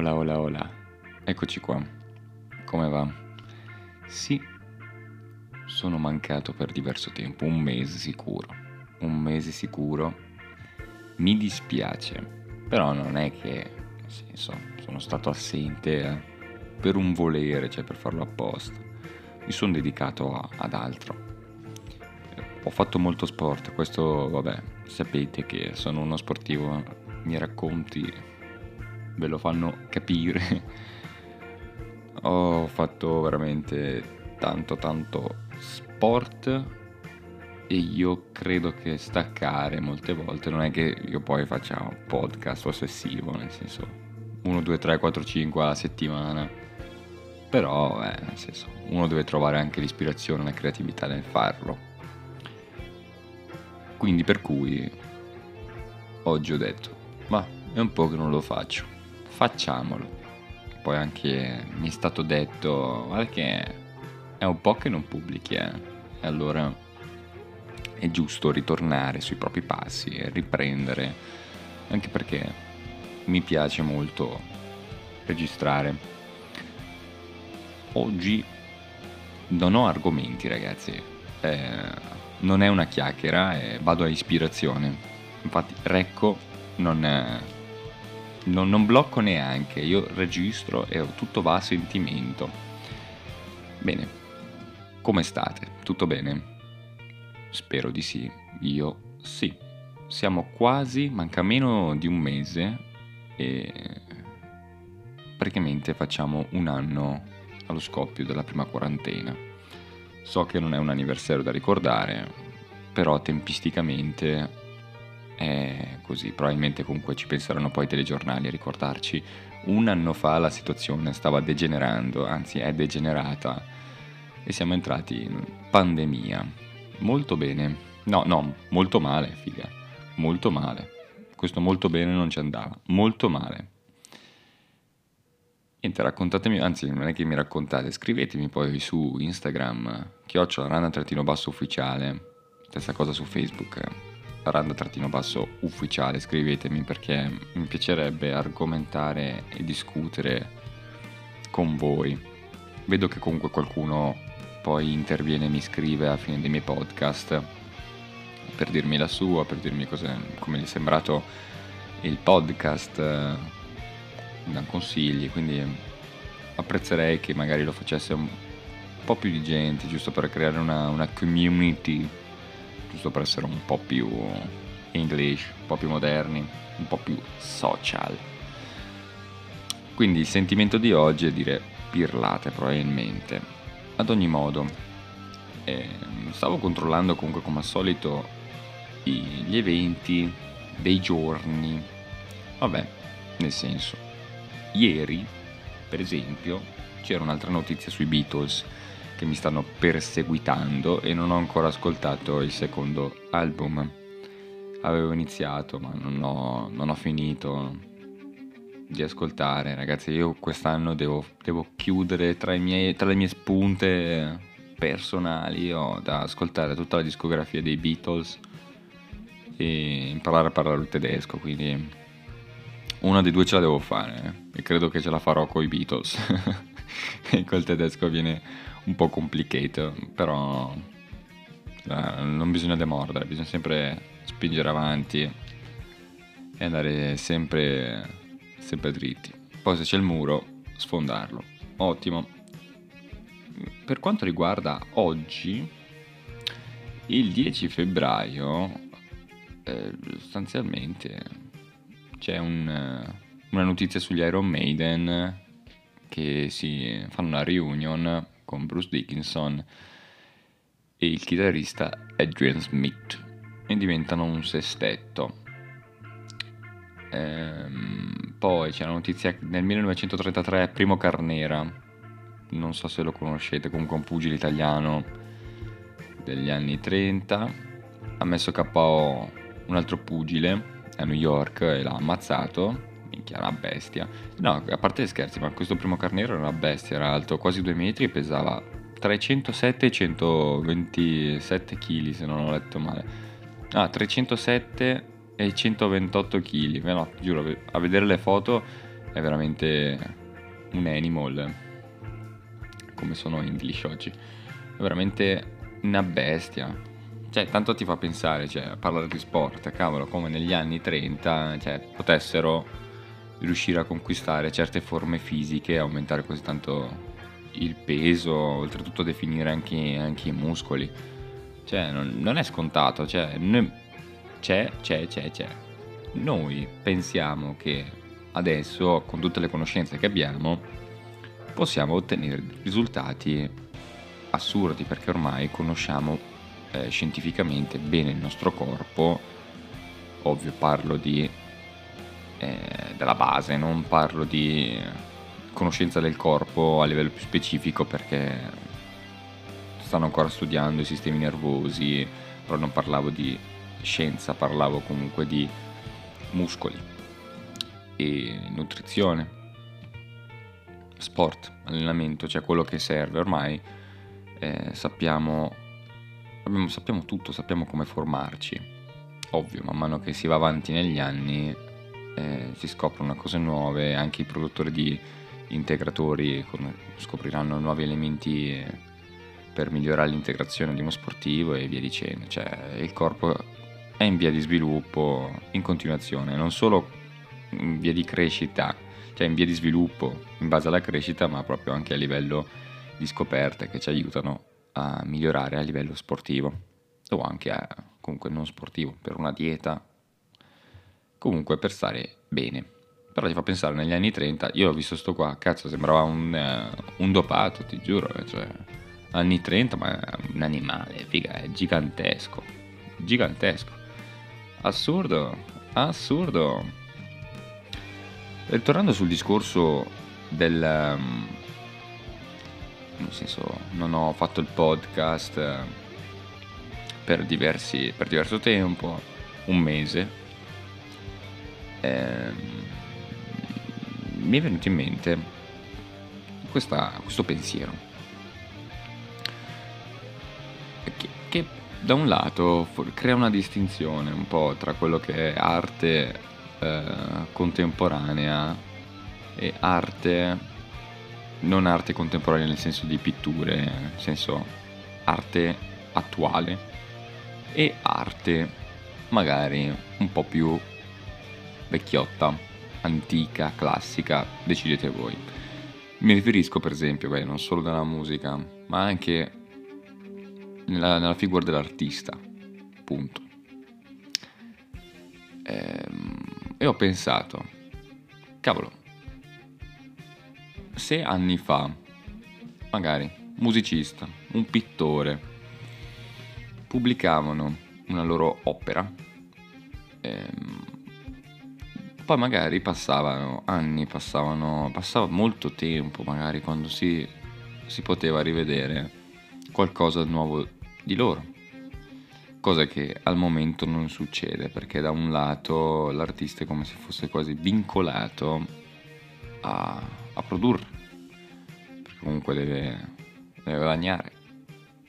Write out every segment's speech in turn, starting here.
Hola, hola, hola. Eccoci qua. Come va? Sì, sono mancato per diverso tempo, un mese sicuro. Un mese sicuro. Mi dispiace, però non è che, nel senso, sono stato assente eh, per un volere, cioè per farlo apposta. Mi sono dedicato a- ad altro. Ho fatto molto sport, questo, vabbè, sapete che sono uno sportivo, i miei racconti ve lo fanno capire. Ho fatto veramente tanto tanto sport e io credo che staccare molte volte non è che io poi faccia un podcast ossessivo, nel senso 1, 2, 3, 4, 5 alla settimana. Però, eh, nel senso, uno deve trovare anche l'ispirazione e la creatività nel farlo. Quindi per cui oggi ho detto, ma è un po' che non lo faccio, facciamolo. Poi anche mi è stato detto, guarda che è un po' che non pubblichi, eh. E allora è giusto ritornare sui propri passi e riprendere, anche perché mi piace molto registrare. Oggi non ho argomenti, ragazzi. Eh, non è una chiacchiera e vado a ispirazione. Infatti, Recco non, è, non, non blocco neanche, io registro e tutto va a sentimento. Bene, come state? Tutto bene? Spero di sì, io sì. Siamo quasi, manca meno di un mese e praticamente facciamo un anno allo scoppio della prima quarantena. So che non è un anniversario da ricordare, però tempisticamente è così. Probabilmente comunque ci penseranno poi i telegiornali a ricordarci. Un anno fa la situazione stava degenerando, anzi è degenerata e siamo entrati in pandemia. Molto bene. No, no, molto male, figa. Molto male. Questo molto bene non ci andava. Molto male. Niente, raccontatemi, anzi non è che mi raccontate, scrivetemi poi su Instagram, chiocciola randa-basso ufficiale, stessa cosa su Facebook, randa-basso ufficiale, scrivetemi perché mi piacerebbe argomentare e discutere con voi. Vedo che comunque qualcuno poi interviene e mi scrive a fine dei miei podcast per dirmi la sua, per dirmi come gli è sembrato il podcast dan consigli, quindi apprezzerei che magari lo facesse un po' più di gente, giusto per creare una, una community, giusto per essere un po' più English, un po' più moderni, un po' più social. Quindi il sentimento di oggi è dire pirlate probabilmente. Ad ogni modo, eh, stavo controllando comunque come al solito gli eventi dei giorni. Vabbè, nel senso, Ieri, per esempio, c'era un'altra notizia sui Beatles che mi stanno perseguitando e non ho ancora ascoltato il secondo album. Avevo iniziato, ma non ho, non ho finito di ascoltare. Ragazzi, io quest'anno devo, devo chiudere tra, miei, tra, le mie spunte personali. Ho da ascoltare tutta la discografia dei Beatles e imparare a parlare il tedesco, quindi una dei due ce la devo fare eh. e credo che ce la farò con i Beatles. e col tedesco viene un po' complicato, però eh, non bisogna demordere, bisogna sempre spingere avanti e andare sempre, sempre dritti. Poi se c'è il muro, sfondarlo. Ottimo. Per quanto riguarda oggi, il 10 febbraio, eh, sostanzialmente c'è un, una notizia sugli Iron Maiden che si fanno una reunion con Bruce Dickinson e il chitarrista Adrian Smith e diventano un sestetto. Ehm, poi c'è la notizia nel 1933 Primo Carnera, non so se lo conoscete, comunque un pugile italiano degli anni 30, ha messo KO un altro pugile a New York e l'ha ammazzato. Minchia, una bestia. No, a parte scherzi, ma questo primo carnero era una bestia, era alto quasi due metri e pesava tra i 107 e i 127 kg, se non ho letto male. Ah, 307 e 128 kg. No, giuro, a vedere le foto è veramente un animal, come sono English oggi, è veramente una bestia. Cioè, tanto ti fa pensare, cioè, parlare di sport, cavolo, come negli anni 30, cioè, potessero riuscire a conquistare certe forme fisiche, aumentare così tanto il peso, oltretutto definire anche, anche i muscoli. Cioè, non, non è scontato, cioè, noi, c'è, c'è, c'è, c'è. Noi pensiamo che adesso, con tutte le conoscenze che abbiamo, possiamo ottenere risultati assurdi perché ormai conosciamo eh, scientificamente bene il nostro corpo. Ovvio, parlo di, eh, della base, non parlo di conoscenza del corpo a livello più specifico perché stanno ancora studiando i sistemi nervosi, però non parlavo di scienza, parlavo comunque di muscoli e nutrizione, sport, allenamento, cioè quello che serve ormai. Eh, sappiamo, abbiamo, sappiamo tutto, sappiamo come formarci. Ovvio, man mano che si va avanti negli anni eh, si scoprono cose nuove, anche i produttori di integratori scopriranno nuovi elementi per migliorare l'integrazione di uno sportivo e via dicendo. Cioè, il corpo è in via di sviluppo in continuazione, non solo in via di crescita, cioè in via di sviluppo in base alla crescita, ma proprio anche a livello di scoperte che ci aiutano a migliorare a livello sportivo o anche a, comunque non sportivo, per una dieta, comunque per stare bene. Però ti fa pensare negli anni 30, io ho visto sto qua, cazzo sembrava un, uh, un dopato, ti giuro, eh, cioè anni 30 ma è un animale, figa, è gigantesco, gigantesco. Assurdo, assurdo. E tornando sul discorso del... Um, nel senso, non ho fatto il podcast uh, per, diversi, per diverso tempo, un mese. Ehm, mi è venuto in mente questa, questo pensiero. Che, che da un lato crea una distinzione un po' tra quello che è arte eh, contemporanea e arte non arte contemporanea nel senso di pitture, nel senso arte attuale e arte magari un po' più vecchiotta, antica, classica, decidete voi. Mi riferisco per esempio, beh, non solo dalla musica, ma anche nella, nella figura dell'artista, punto. Ehm, e ho pensato, cavolo, se anni fa, magari, musicista, un pittore, pubblicavano una loro opera, ehm, poi magari passavano anni, passavano, passava molto tempo magari quando si, si poteva rivedere qualcosa di nuovo di loro. Cosa che al momento non succede perché da un lato l'artista è come se fosse quasi vincolato a, a produrre, perché comunque deve, deve guadagnare,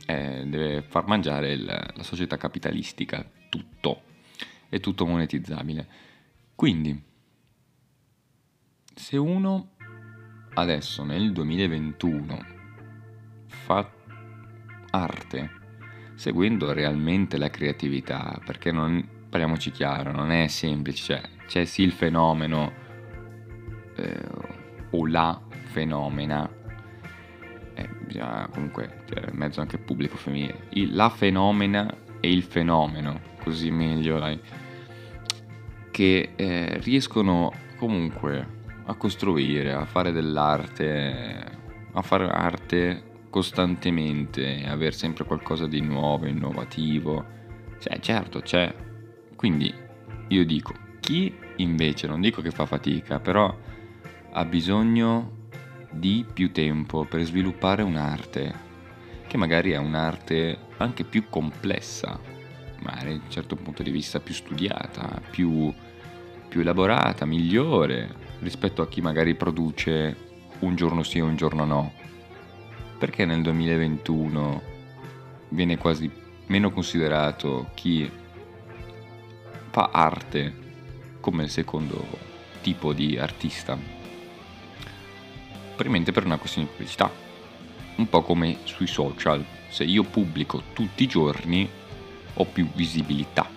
eh, deve far mangiare il, la società capitalistica, tutto, è tutto monetizzabile. Quindi, se uno adesso nel 2021 fa arte seguendo realmente la creatività, perché non, parliamoci chiaro, non è semplice, cioè, c'è sì il fenomeno eh, o la fenomena, eh, bisogna comunque tirare in mezzo anche il pubblico femminile, il, la fenomena e il fenomeno, così meglio, dai, che eh, riescono comunque a costruire, a fare dell'arte, a fare arte costantemente, avere sempre qualcosa di nuovo, innovativo. Cioè, certo, c'è. Quindi io dico, chi invece, non dico che fa fatica, però ha bisogno di più tempo per sviluppare un'arte, che magari è un'arte anche più complessa, magari da un certo punto di vista più studiata, più, più elaborata, migliore rispetto a chi magari produce un giorno sì e un giorno no perché nel 2021 viene quasi meno considerato chi fa arte come il secondo tipo di artista? probabilmente per una questione di pubblicità. Un po' come sui social, se io pubblico tutti i giorni ho più visibilità.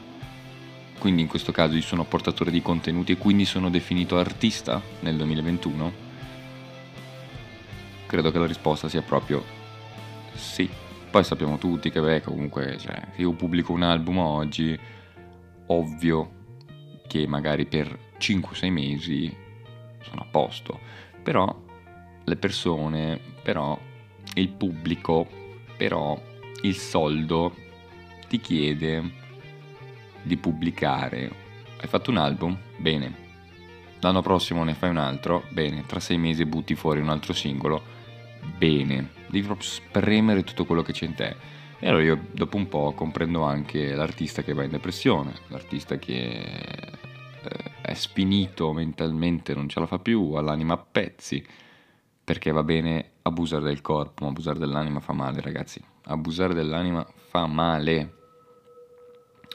Quindi in questo caso io sono portatore di contenuti e quindi sono definito artista nel 2021? Credo che la risposta sia proprio sì. Poi sappiamo tutti che beh, comunque cioè, se io pubblico un album oggi, ovvio che magari per 5-6 mesi sono a posto. Però le persone, però il pubblico, però il soldo ti chiede di pubblicare. Hai fatto un album? Bene. L'anno prossimo ne fai un altro? Bene. Tra sei mesi butti fuori un altro singolo? Bene. Devi proprio spremere tutto quello che c'è in te. E allora io dopo un po' comprendo anche l'artista che va in depressione, l'artista che eh, è sfinito mentalmente, non ce la fa più, ha l'anima a pezzi, perché va bene abusare del corpo, ma abusare dell'anima fa male ragazzi. Abusare dell'anima fa male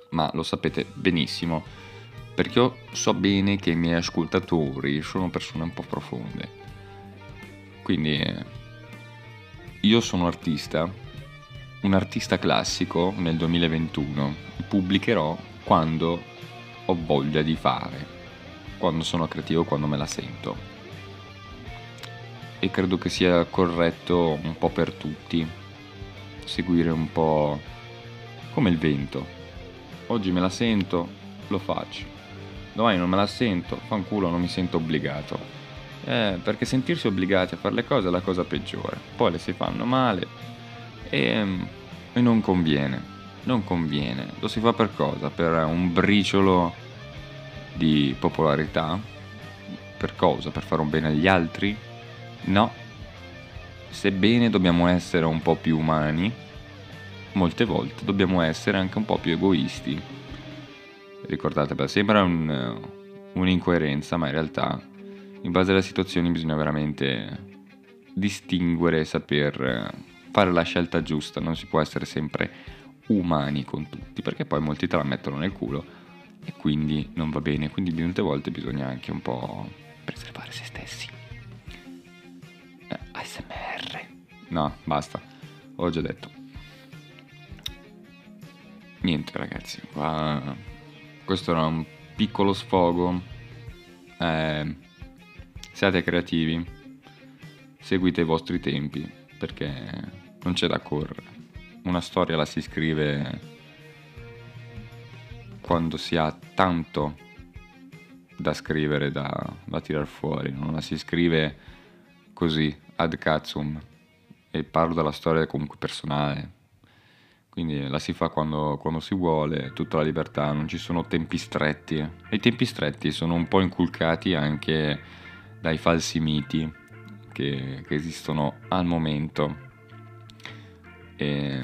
ma lo sapete benissimo, perché io so bene che i miei ascoltatori sono persone un po' profonde. Quindi io sono artista, un artista classico nel 2021, pubblicherò quando ho voglia di fare, quando sono creativo, quando me la sento. E credo che sia corretto un po' per tutti, seguire un po' come il vento oggi me la sento, lo faccio. Domani non me la sento, fanculo, non mi sento obbligato. Eh, perché sentirsi obbligati a fare le cose è la cosa peggiore. Poi le si fanno male e, e non conviene. Non conviene. Lo si fa per cosa? Per un briciolo di popolarità? Per cosa? Per fare un bene agli altri? No. Sebbene dobbiamo essere un po' più umani, molte volte dobbiamo essere anche un po' più egoisti. Ricordate, sembra un, un'incoerenza, ma in realtà in base alle situazioni bisogna veramente distinguere e saper fare la scelta giusta, non si può essere sempre umani con tutti, perché poi molti te la mettono nel culo e quindi non va bene, quindi molte volte bisogna anche un po' preservare se stessi. Eh, ASMR. No, basta, ho già detto niente ragazzi, qua questo era un piccolo sfogo. Eh, siate creativi, seguite i vostri tempi, perché non c'è da correre. Una storia la si scrive quando si ha tanto da scrivere, da, da tirar fuori, non la si scrive così, ad cazum. E parlo della storia comunque personale, quindi la si fa quando, quando, si vuole, tutta la libertà, non ci sono tempi stretti. E i tempi stretti sono un po' inculcati anche dai falsi miti che, che esistono al momento. E,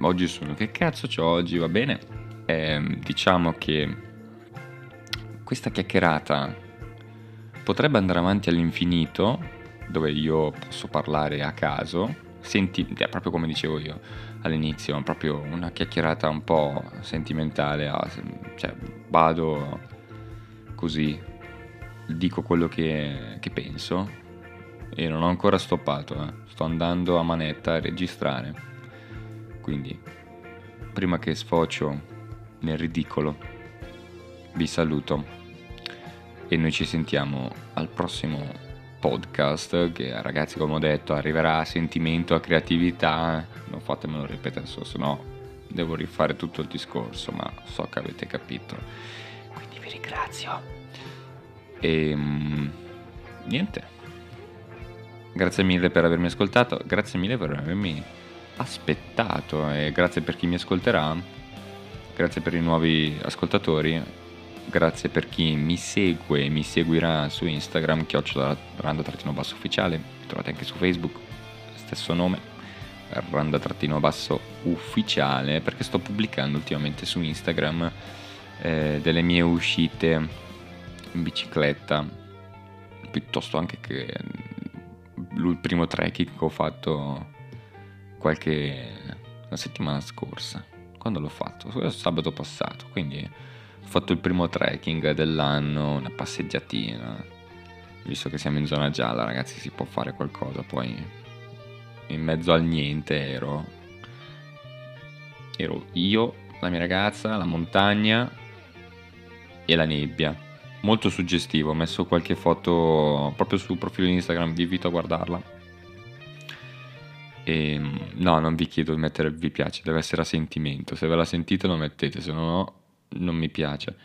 oggi sono... Che cazzo c'ho oggi? Va bene? E, diciamo che questa chiacchierata potrebbe andare avanti all'infinito, dove io posso parlare a caso senti, è proprio come dicevo io all'inizio, proprio una chiacchierata un po' sentimentale, ah, cioè vado così, dico quello che, che penso e non ho ancora stoppato, eh. sto andando a manetta a registrare, quindi prima che sfocio nel ridicolo vi saluto e noi ci sentiamo al prossimo podcast che ragazzi come ho detto arriverà a sentimento, a creatività, non fatemelo ripetere se no devo rifare tutto il discorso, ma so che avete capito. Quindi vi ringrazio. E ehm, niente. Grazie mille per avermi ascoltato, grazie mille per avermi aspettato e grazie per chi mi ascolterà. Grazie per i nuovi ascoltatori grazie per chi mi segue e mi seguirà su Instagram, chiocciola randa-basso ufficiale, mi trovate anche su Facebook, stesso nome, randa-basso ufficiale, perché sto pubblicando ultimamente su Instagram eh, delle mie uscite in bicicletta, piuttosto anche che il primo trekking che ho fatto qualche settimana scorsa. Quando l'ho fatto? Sabato passato, quindi ho fatto il primo trekking dell'anno, una passeggiatina visto che siamo in zona gialla, ragazzi, si può fare qualcosa. Poi in mezzo al niente ero. Ero io, la mia ragazza, la montagna e la nebbia. Molto suggestivo, ho messo qualche foto proprio sul profilo di Instagram, vi invito a guardarla. E, no, non vi chiedo di mettere vi piace, deve essere a sentimento. Se ve la sentite lo mettete, se no non mi piace.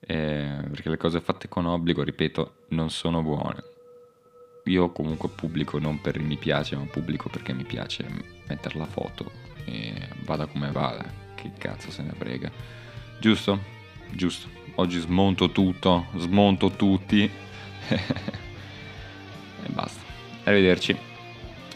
Eh, perché le cose fatte con obbligo, ripeto, non sono buone. Io comunque pubblico non per mi piace, ma pubblico perché mi piace mettere la foto e vada come vada. Che cazzo se ne frega. Giusto? Giusto. Oggi smonto tutto, smonto tutti. e basta. Arrivederci.